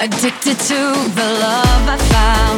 Addicted to the love I found.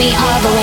Me all the way,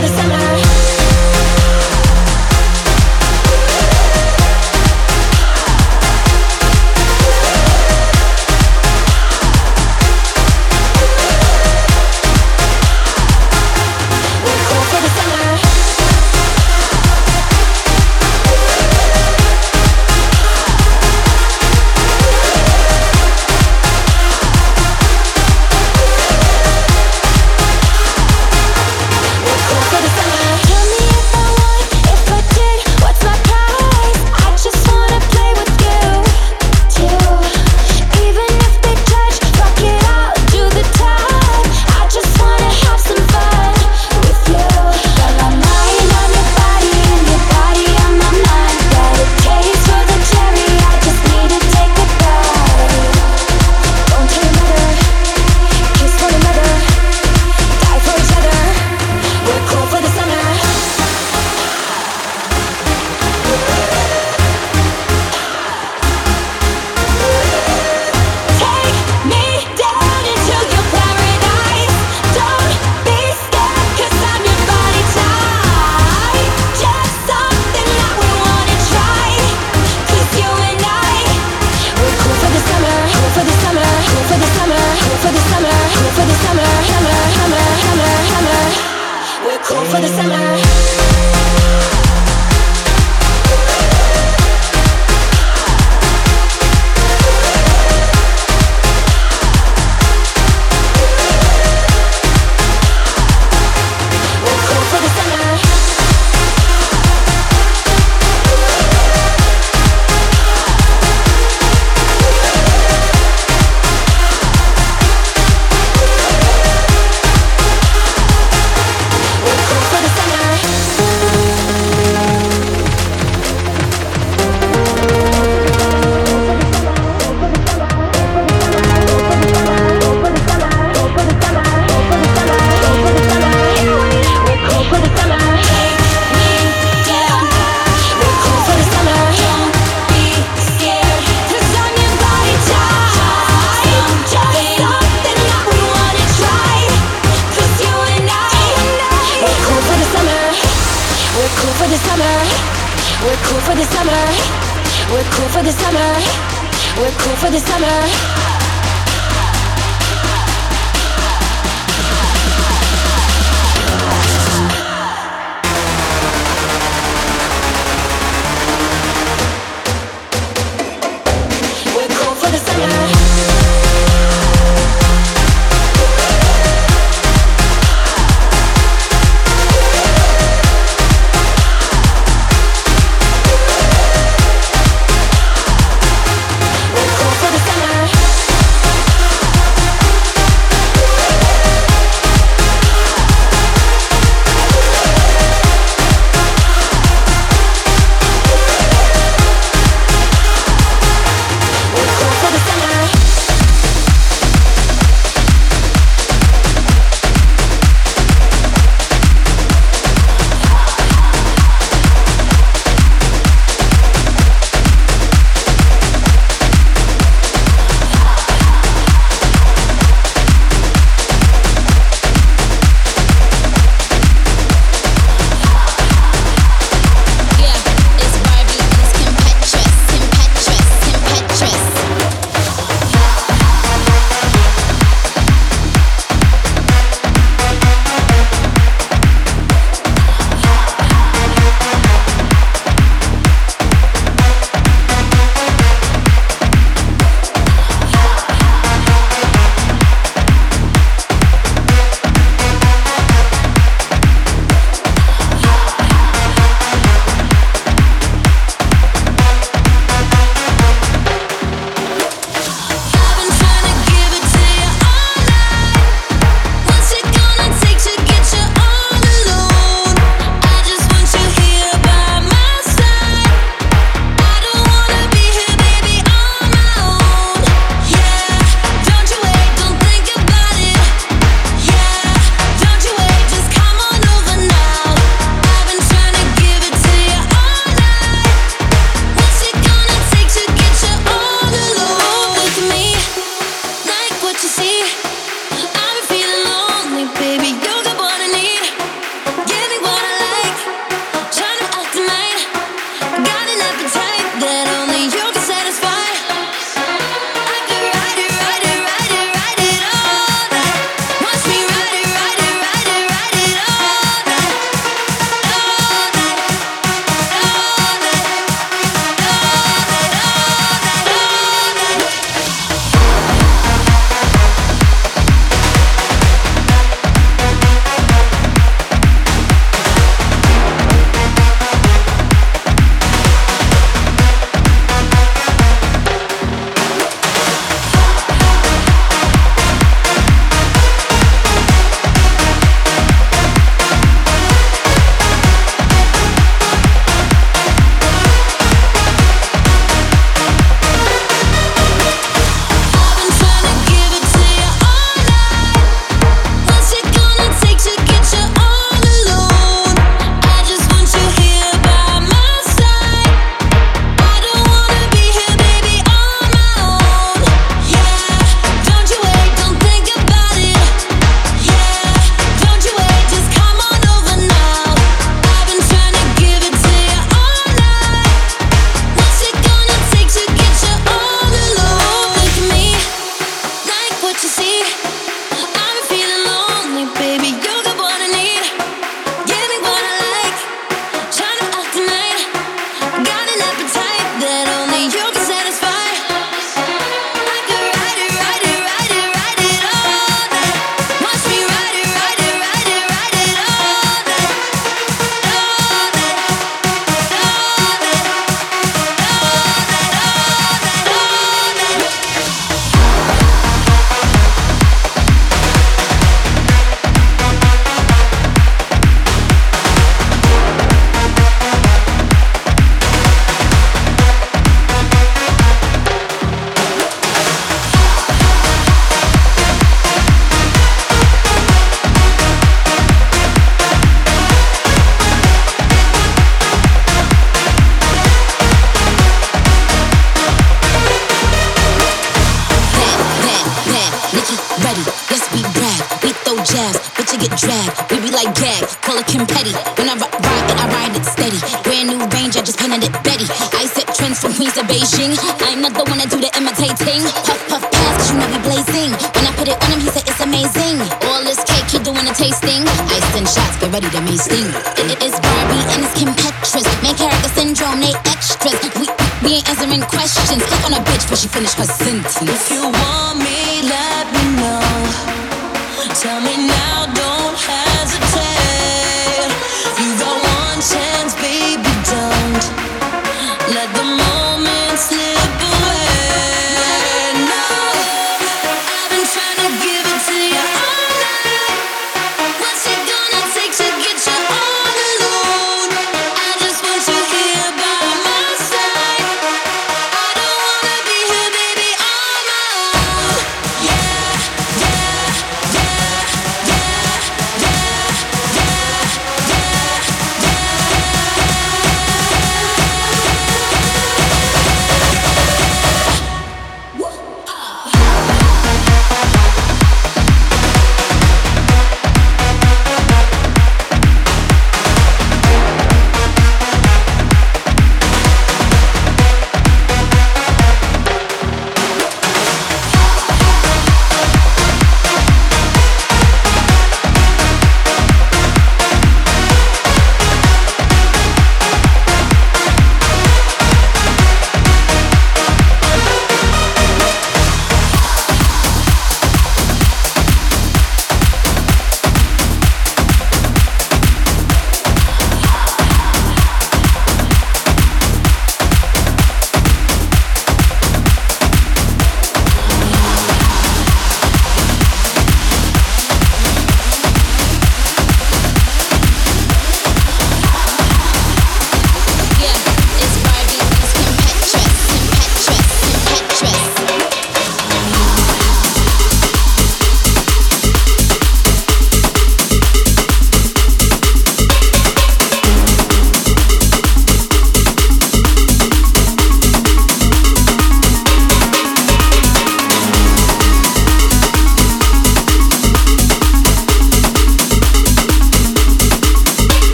the summer.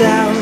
And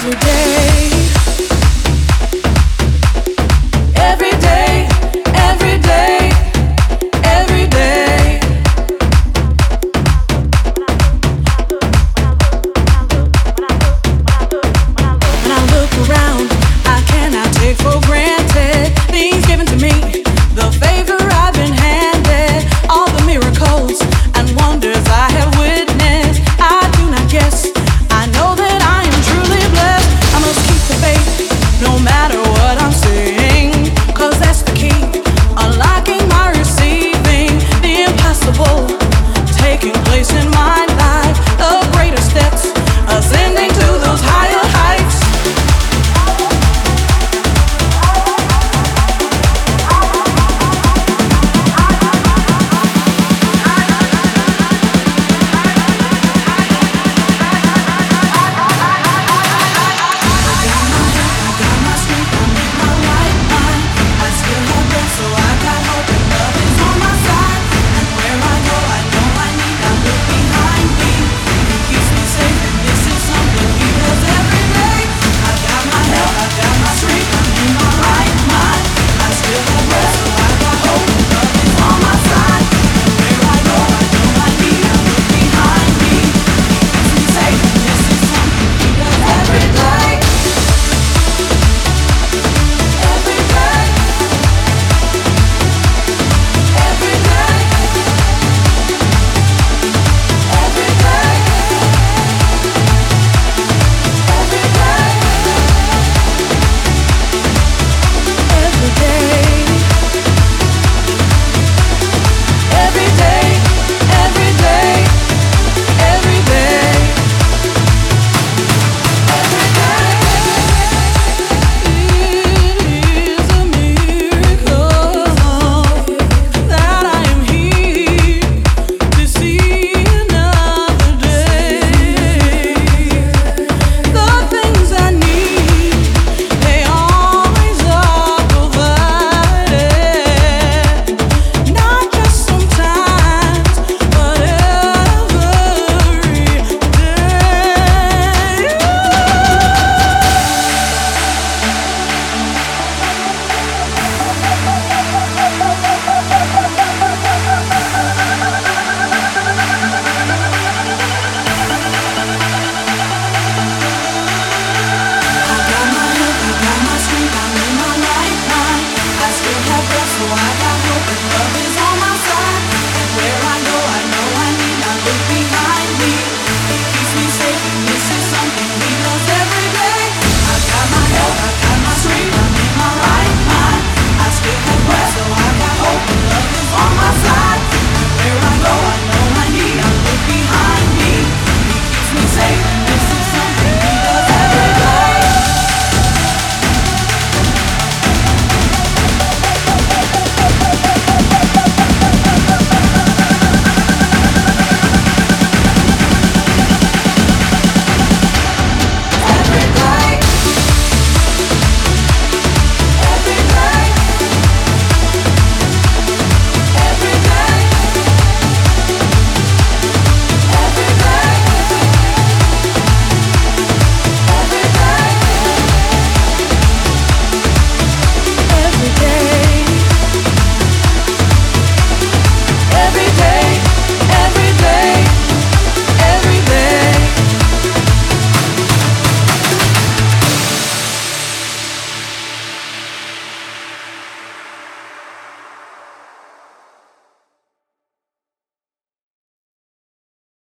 every day.